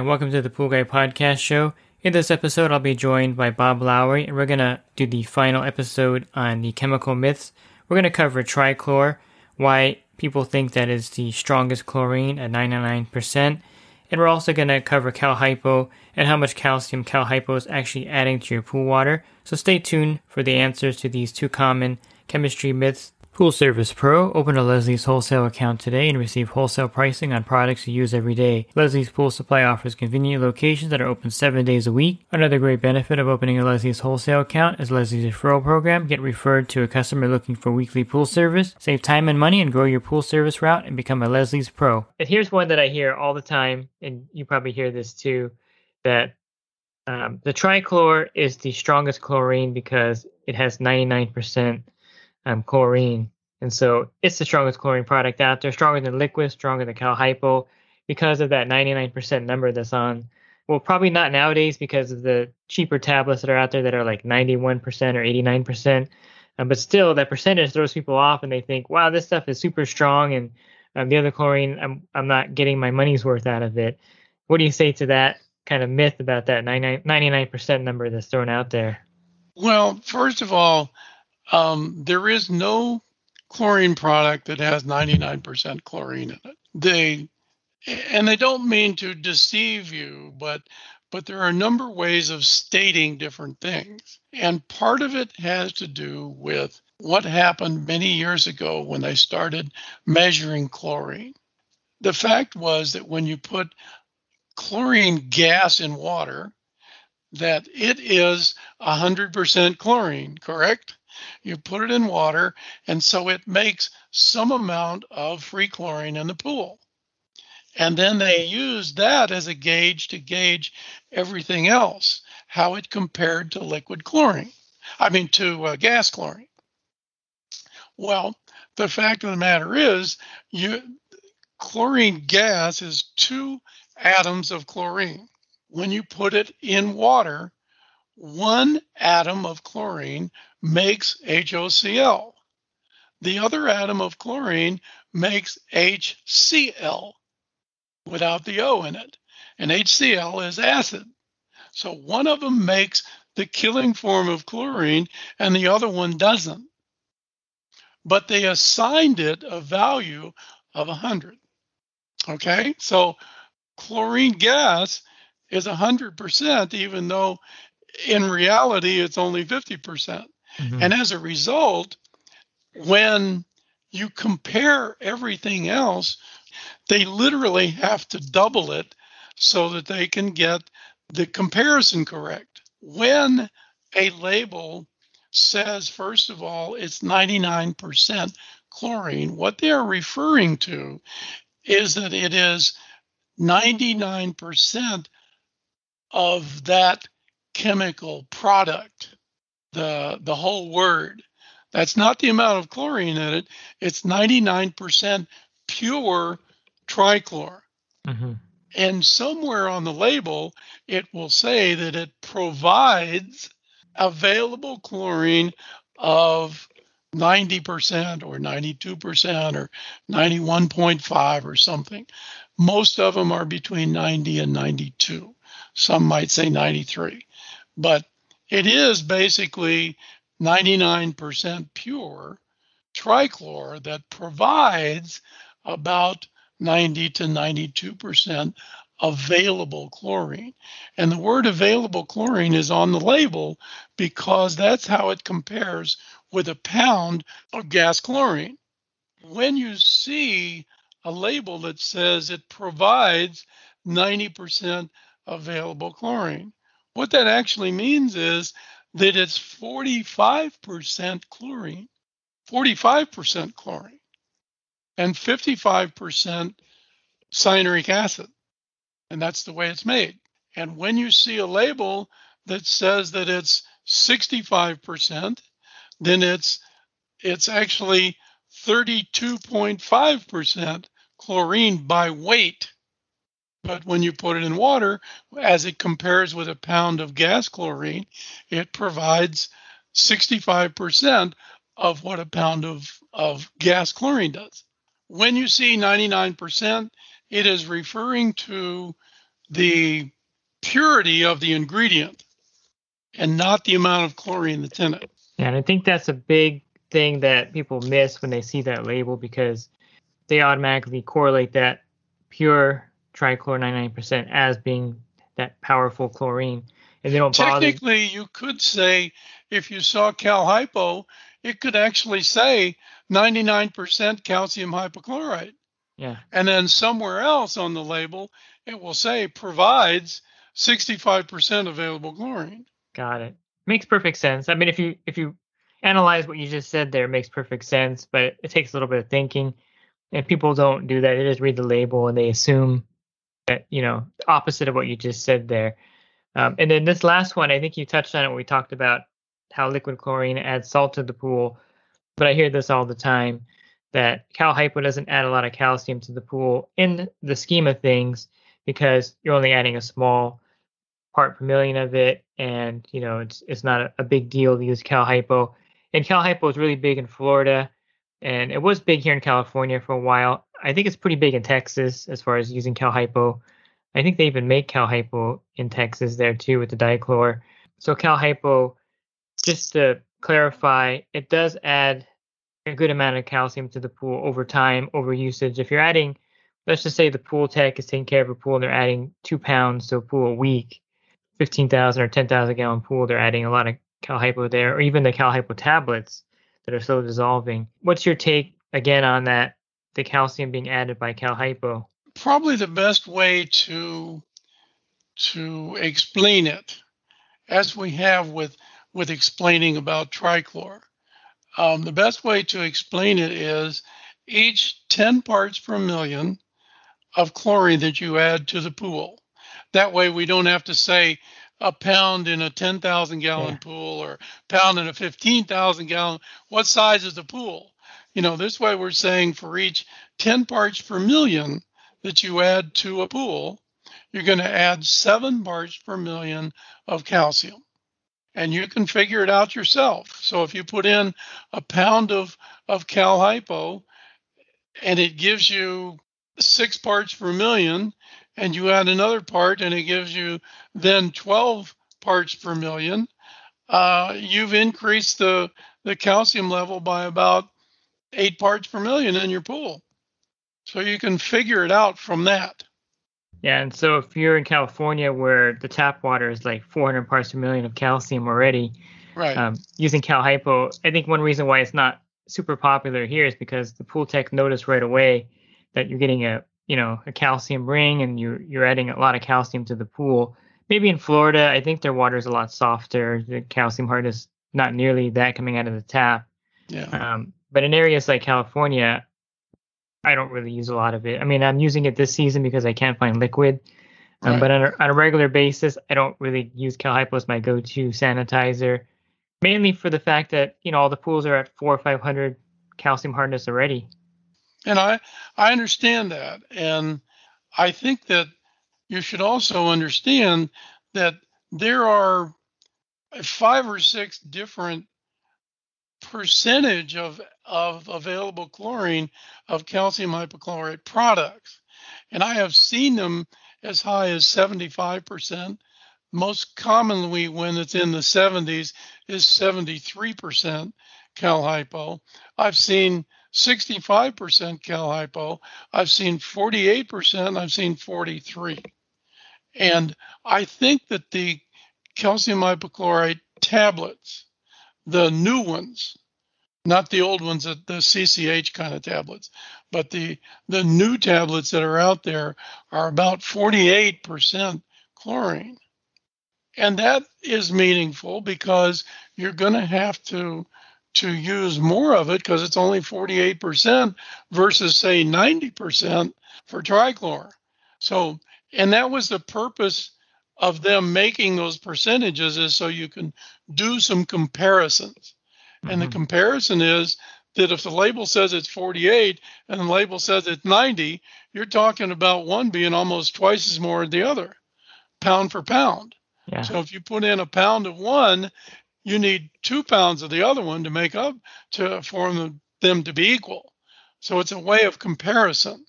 And welcome to the Pool Guy Podcast Show. In this episode, I'll be joined by Bob Lowry, and we're going to do the final episode on the chemical myths. We're going to cover trichlor, why people think that is the strongest chlorine at 99%, and we're also going to cover cal hypo and how much calcium cal hypo is actually adding to your pool water. So stay tuned for the answers to these two common chemistry myths Pool Service Pro. Open a Leslie's wholesale account today and receive wholesale pricing on products you use every day. Leslie's Pool Supply offers convenient locations that are open seven days a week. Another great benefit of opening a Leslie's wholesale account is Leslie's referral program. Get referred to a customer looking for weekly pool service. Save time and money and grow your pool service route and become a Leslie's Pro. And here's one that I hear all the time, and you probably hear this too, that um, the trichlor is the strongest chlorine because it has 99% um, chlorine. And so it's the strongest chlorine product out there, stronger than liquid, stronger than cal hypo because of that 99% number that's on. Well, probably not nowadays because of the cheaper tablets that are out there that are like 91% or 89%. Um, but still, that percentage throws people off and they think, wow, this stuff is super strong and um, the other chlorine, I'm, I'm not getting my money's worth out of it. What do you say to that kind of myth about that 99% number that's thrown out there? Well, first of all, um, there is no chlorine product that has 99% chlorine in it. They and they don't mean to deceive you, but but there are a number of ways of stating different things. And part of it has to do with what happened many years ago when they started measuring chlorine. The fact was that when you put chlorine gas in water, that it is 100% chlorine, correct? You put it in water, and so it makes some amount of free chlorine in the pool. And then they used that as a gauge to gauge everything else, how it compared to liquid chlorine. I mean, to uh, gas chlorine. Well, the fact of the matter is, you chlorine gas is two atoms of chlorine. When you put it in water, one atom of chlorine makes HOCl. The other atom of chlorine makes HCl without the O in it. And HCl is acid. So one of them makes the killing form of chlorine and the other one doesn't. But they assigned it a value of 100. Okay, so chlorine gas is 100%, even though in reality it's only 50%. percent mm hmm And as a result, when you compare everything else, they literally have to double it so that they can get the comparison correct. When a label says, first of all, it's 99% chlorine, what they're referring to is that it is 99% of that chemical product, the, the whole word. That's not the amount of chlorine in it, it's 99% pure trichlor. Mm-hmm. And somewhere on the label, it will say that it provides available chlorine of 90% or 92% or 91.5 or something. Most of them are between 90 and 92. Some might say 93. But it is basically 99% pure trichlor that provides about 90 to 92% available chlorine. And the word available chlorine is on the label because that's how it compares with a pound of gas chlorine. When you see a label that says it provides 90% available chlorine, what that actually means is that it's 45% chlorine 45% chlorine and 55% cyanuric acid. And that's the way it's made. And when you see a label that says that it's 65%, then it's it's actually 32.5% chlorine by weight. But when you put it in water, as it compares with a pound of gas chlorine, it provides 65% of what a pound of, of gas chlorine does. When you see 99%, it is referring to the purity of the ingredient and not the amount of chlorine that's in it. And I think that's a big thing that people miss when they see that label because they automatically correlate that pure trichlor 99% as being that powerful chlorine and they don't bother Technically, you could say if you saw Cal Hypo, it could actually say 99% calcium hypochlorite. yeah And then somewhere else on the label, it will say provides 65% available chlorine. got it makes perfect sense i mean if you if you analyze what you just said there it makes perfect sense but it takes a little bit of thinking and people don't do that they just read the label and they assume you know opposite of what you just said there um, and then this last one i think you touched on it when we talked about how liquid chlorine adds salt to the pool but i hear this all the time that cal hypo doesn't add a lot of calcium to the pool in the scheme of things because you're only adding a small part per million of it, and you know it's it's not a, a big deal to use Cal Hypo. And Cal Hypo is really big in Florida, and it was big here in California for a while. I think it's pretty big in Texas as far as using Cal Hypo. I think they even make Cal Hypo in Texas there too with the dichlor. So Cal Hypo, just to clarify, it does add a good amount of calcium to the pool over time, over usage. If you're adding, let's just say the pool tech is taking care of a pool and they're adding two pounds to a pool a week, 15,000 or 10,000 gallon pool, they're adding a lot of Cal Hypo there, or even the Cal Hypo tablets that are slow dissolving. What's your take again on that, the calcium being added by Cal Hypo? Probably the best way to to explain it, as we have with with explaining about trichlor, um, the best way to explain it is each 10 parts per million of chlorine that you add to the pool. That way, we don't have to say a pound in a 10,000 gallon Yeah. pool or pound in a 15,000 gallon. What size is the pool? You know, this way we're saying for each 10 parts per million that you add to a pool, you're going to add seven parts per million of calcium. And you can figure it out yourself. So if you put in a pound of, of cal hypo and it gives you six parts per million, and you add another part and it gives you then 12 parts per million, uh, you've increased the, the calcium level by about eight parts per million in your pool. So you can figure it out from that. Yeah, and so if you're in California where the tap water is like 400 parts per million of calcium already, Right. um, using Cal Hypo, I think one reason why it's not super popular here is because the pool tech noticed right away that you're getting a you know a calcium ring and you're you're adding a lot of calcium to the pool. Maybe in Florida, I think their water is a lot softer. The calcium hardness not nearly that coming out of the tap. yeah. Um, but in areas like California, I don't really use a lot of it. I mean, I'm using it this season because I can't find liquid. Um, Right. But on a, on a regular basis, I don't really use Cal Hypo as my go-to sanitizer, mainly for the fact that you know all the pools are at four or five hundred calcium hardness already. And I I understand that, and I think that you should also understand that there are five or six different percentage of of available chlorine of calcium hypochlorite products, and I have seen them as high as 75%. Most commonly, when it's in the 70s, is 73% cal hypo. I've seen 65% cal hypo. I've seen 48%. I've seen 43. And I think that the calcium hypochlorite tablets, the new ones, not the old ones, the CCH kind of tablets, but the the new tablets that are out there are about 48% chlorine. And that is meaningful because you're going to have to to use more of it because it's only 48% versus say 90% for trichlor. So, and that was the purpose of them making those percentages is so you can do some comparisons. And the Mhm. comparison is that if the label says it's 48 and the label says it's 90, you're talking about one being almost twice as more than the other, pound for pound. Yeah. So if you put in a pound of one, you need two pounds of the other one to make up to form them, them to be equal. So it's a way of comparison.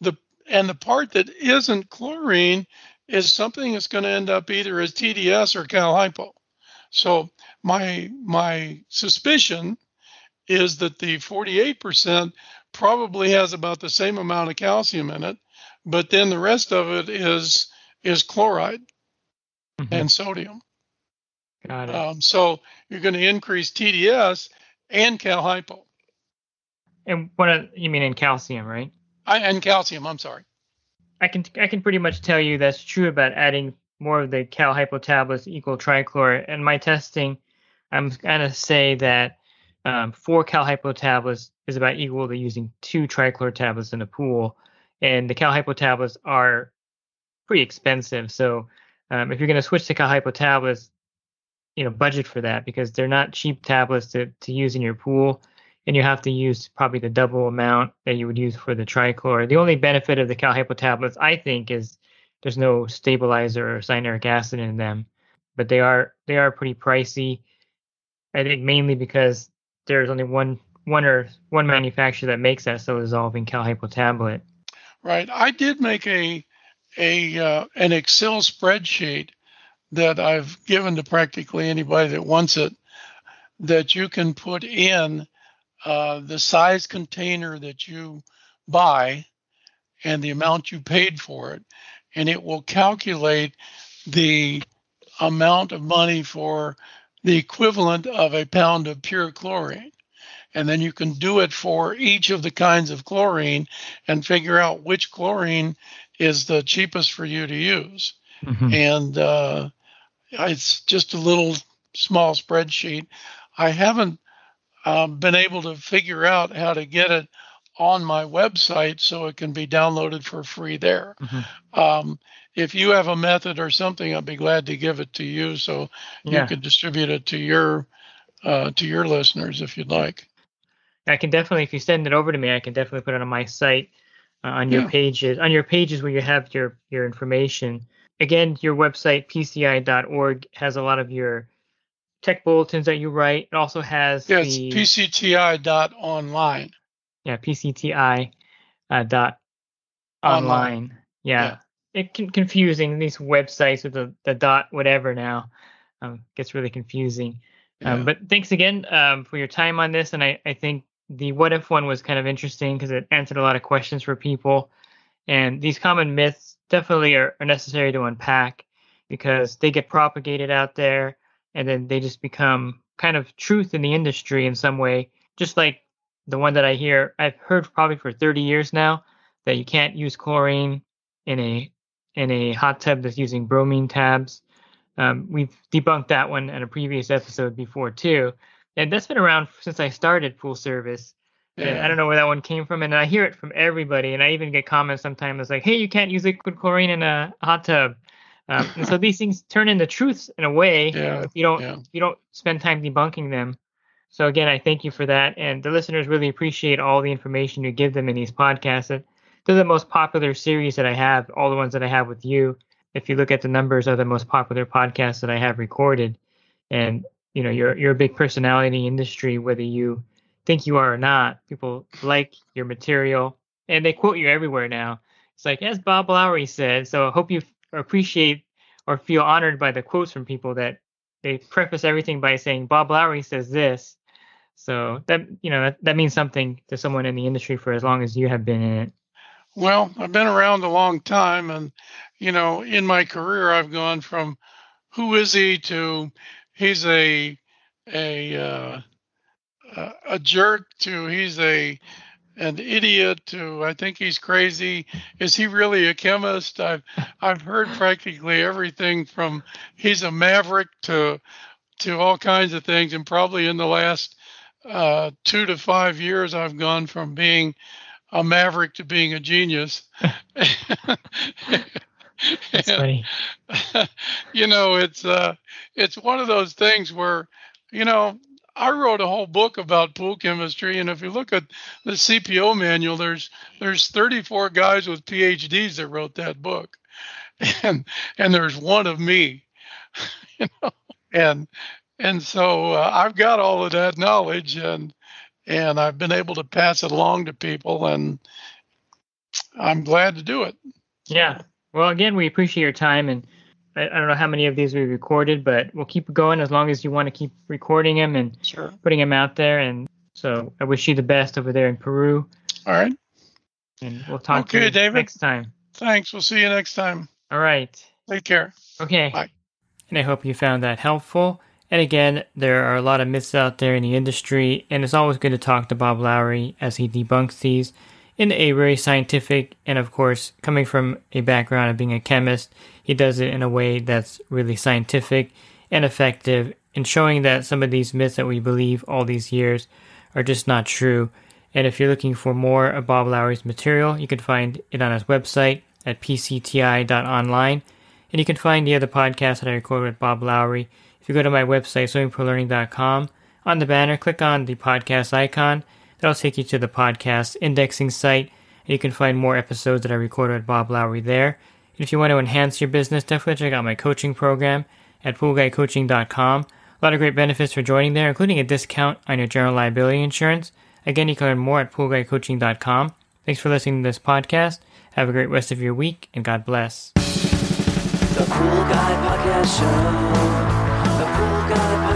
The and the part that isn't chlorine is something that's going to end up either as TDS or cal hypo. So my my suspicion is that the 48% probably has about the same amount of calcium in it, but then the rest of it is is chloride Mhm. and sodium. Got it. Um, so you're going to increase TDS and cal hypo and what are, you mean in calcium, right? I, and calcium. I'm sorry. I can I can pretty much tell you that's true about adding more of the cal hypo tablets equal trichlor. And my testing, I'm gonna say that um, four cal hypo tablets is about equal to using two trichlor tablets in a pool, and the cal hypo tablets are pretty expensive. So um, if you're gonna switch to cal hypo tablets, you know budget for that because they're not cheap tablets to to use in your pool and you have to use probably the double amount that you would use for the trichlor. The only benefit of the cal hypo tablets, I think, is there's no stabilizer or cyanuric acid in them, but they are they are pretty pricey. I think mainly because there's only one one or one manufacturer that makes that cell dissolving cal hypo tablet. Right. I did make a a uh, an Excel spreadsheet that I've given to practically anybody that wants it. That you can put in uh, the size container that you buy and the amount you paid for it, and it will calculate the amount of money for the equivalent of a pound of pure chlorine. And then you can do it for each of the kinds of chlorine and figure out which chlorine is the cheapest for you to use. And uh, it's just a little small spreadsheet. I haven't um, been able to figure out how to get it on my website so it can be downloaded for free there. Mhm. Um, if you have a method or something, I'd be glad to give it to you so Yeah, you could distribute it to your uh, to your listeners if you'd like. I can definitely if you send it over to me, I can definitely put it on my site uh, on your Yeah. pages on your pages where you have your your information. Again, your website pci.org has a lot of your tech bulletins that you write. It also has Yeah, it's the pcti.online. yeah pcti uh, dot Online. online. Yeah, it can confusing these websites with the the dot whatever now um, gets really confusing. Yeah. Um, but thanks again um, for your time on this, and I, I think the what if one was kind of interesting because it answered a lot of questions for people, and these common myths definitely are, are necessary to unpack because they get propagated out there, and then they just become kind of truth in the industry in some way, just like the one that I hear I've heard probably for 30 years now that you can't use chlorine in a in a hot tub that's using bromine tabs. Um, we've debunked that one in a previous episode before too, and that's been around since I started pool service. And Yeah. I don't know where that one came from, and I hear it from everybody, and I even get comments sometimes that's like, "Hey, you can't use liquid chlorine in a hot tub." Um, and so these things turn into truths in a way Yeah, if you don't yeah. if you don't spend time debunking them. So again, I thank you for that, and the listeners really appreciate all the information you give them in these podcasts. They're the most popular series that I have, all the ones that I have with you. If you look at the numbers, are the most popular podcasts that I have recorded, and you know you're you're a big personality in the industry, whether you think you are or not. People like your material, and they quote you everywhere now. It's like as Bob Lowry said. So I hope you appreciate or feel honored by the quotes from people that they preface everything by saying Bob Lowry says this. So that you know that, that means something to someone in the industry for as long as you have been in it. Well, I've been around a long time, and you know, in my career, I've gone from who is he to he's a a uh, a, jerk to he's a an idiot to I think he's crazy. Is he really a chemist? I've I've heard practically everything from he's a maverick to to all kinds of things, and probably in the last uh, two to five years, I've gone from being a maverick to being a genius. That's funny. you know, it's uh, it's one of those things where, you know, I wrote a whole book about pool chemistry, and if you look at the CPO manual, there's there's 34 guys with PhDs that wrote that book, and and there's one of me, you know, and and so uh, I've got all of that knowledge, and and I've been able to pass it along to people, and I'm glad to do it. Yeah. Well, again, we appreciate your time, and I, I don't know how many of these we recorded, but we'll keep going as long as you want to keep recording them and Sure. putting them out there. And so I wish you the best over there in Peru, All right. and we'll talk to you David. next time. Thanks. We'll see you next time. All right. Take care. Okay. Bye. And I hope you found that helpful. And again, there are a lot of myths out there in the industry, and it's always good to talk to Bob Lowry as he debunks these in a very scientific and, of course, coming from a background of being a chemist, he does it in a way that's really scientific and effective in showing that some of these myths that we believe all these years are just not true. And if you're looking for more of Bob Lowry's material, you can find it on his website at pcti.online. And you can find the other podcast that I recorded with Bob Lowry. If you go to my website, swimmingpoollearning.com, on the banner, click on the podcast icon. That'll take you to the podcast indexing site, and you can find more episodes that I recorded with Bob Lowry there. And if you want to enhance your business, definitely check out my coaching program at poolguycoaching.com. A lot of great benefits for joining there, including a discount on your general liability insurance. Again, you can learn more at poolguycoaching.com. Thanks for listening to this podcast. Have a great rest of your week, and God bless. The Pool Guy Podcast Show.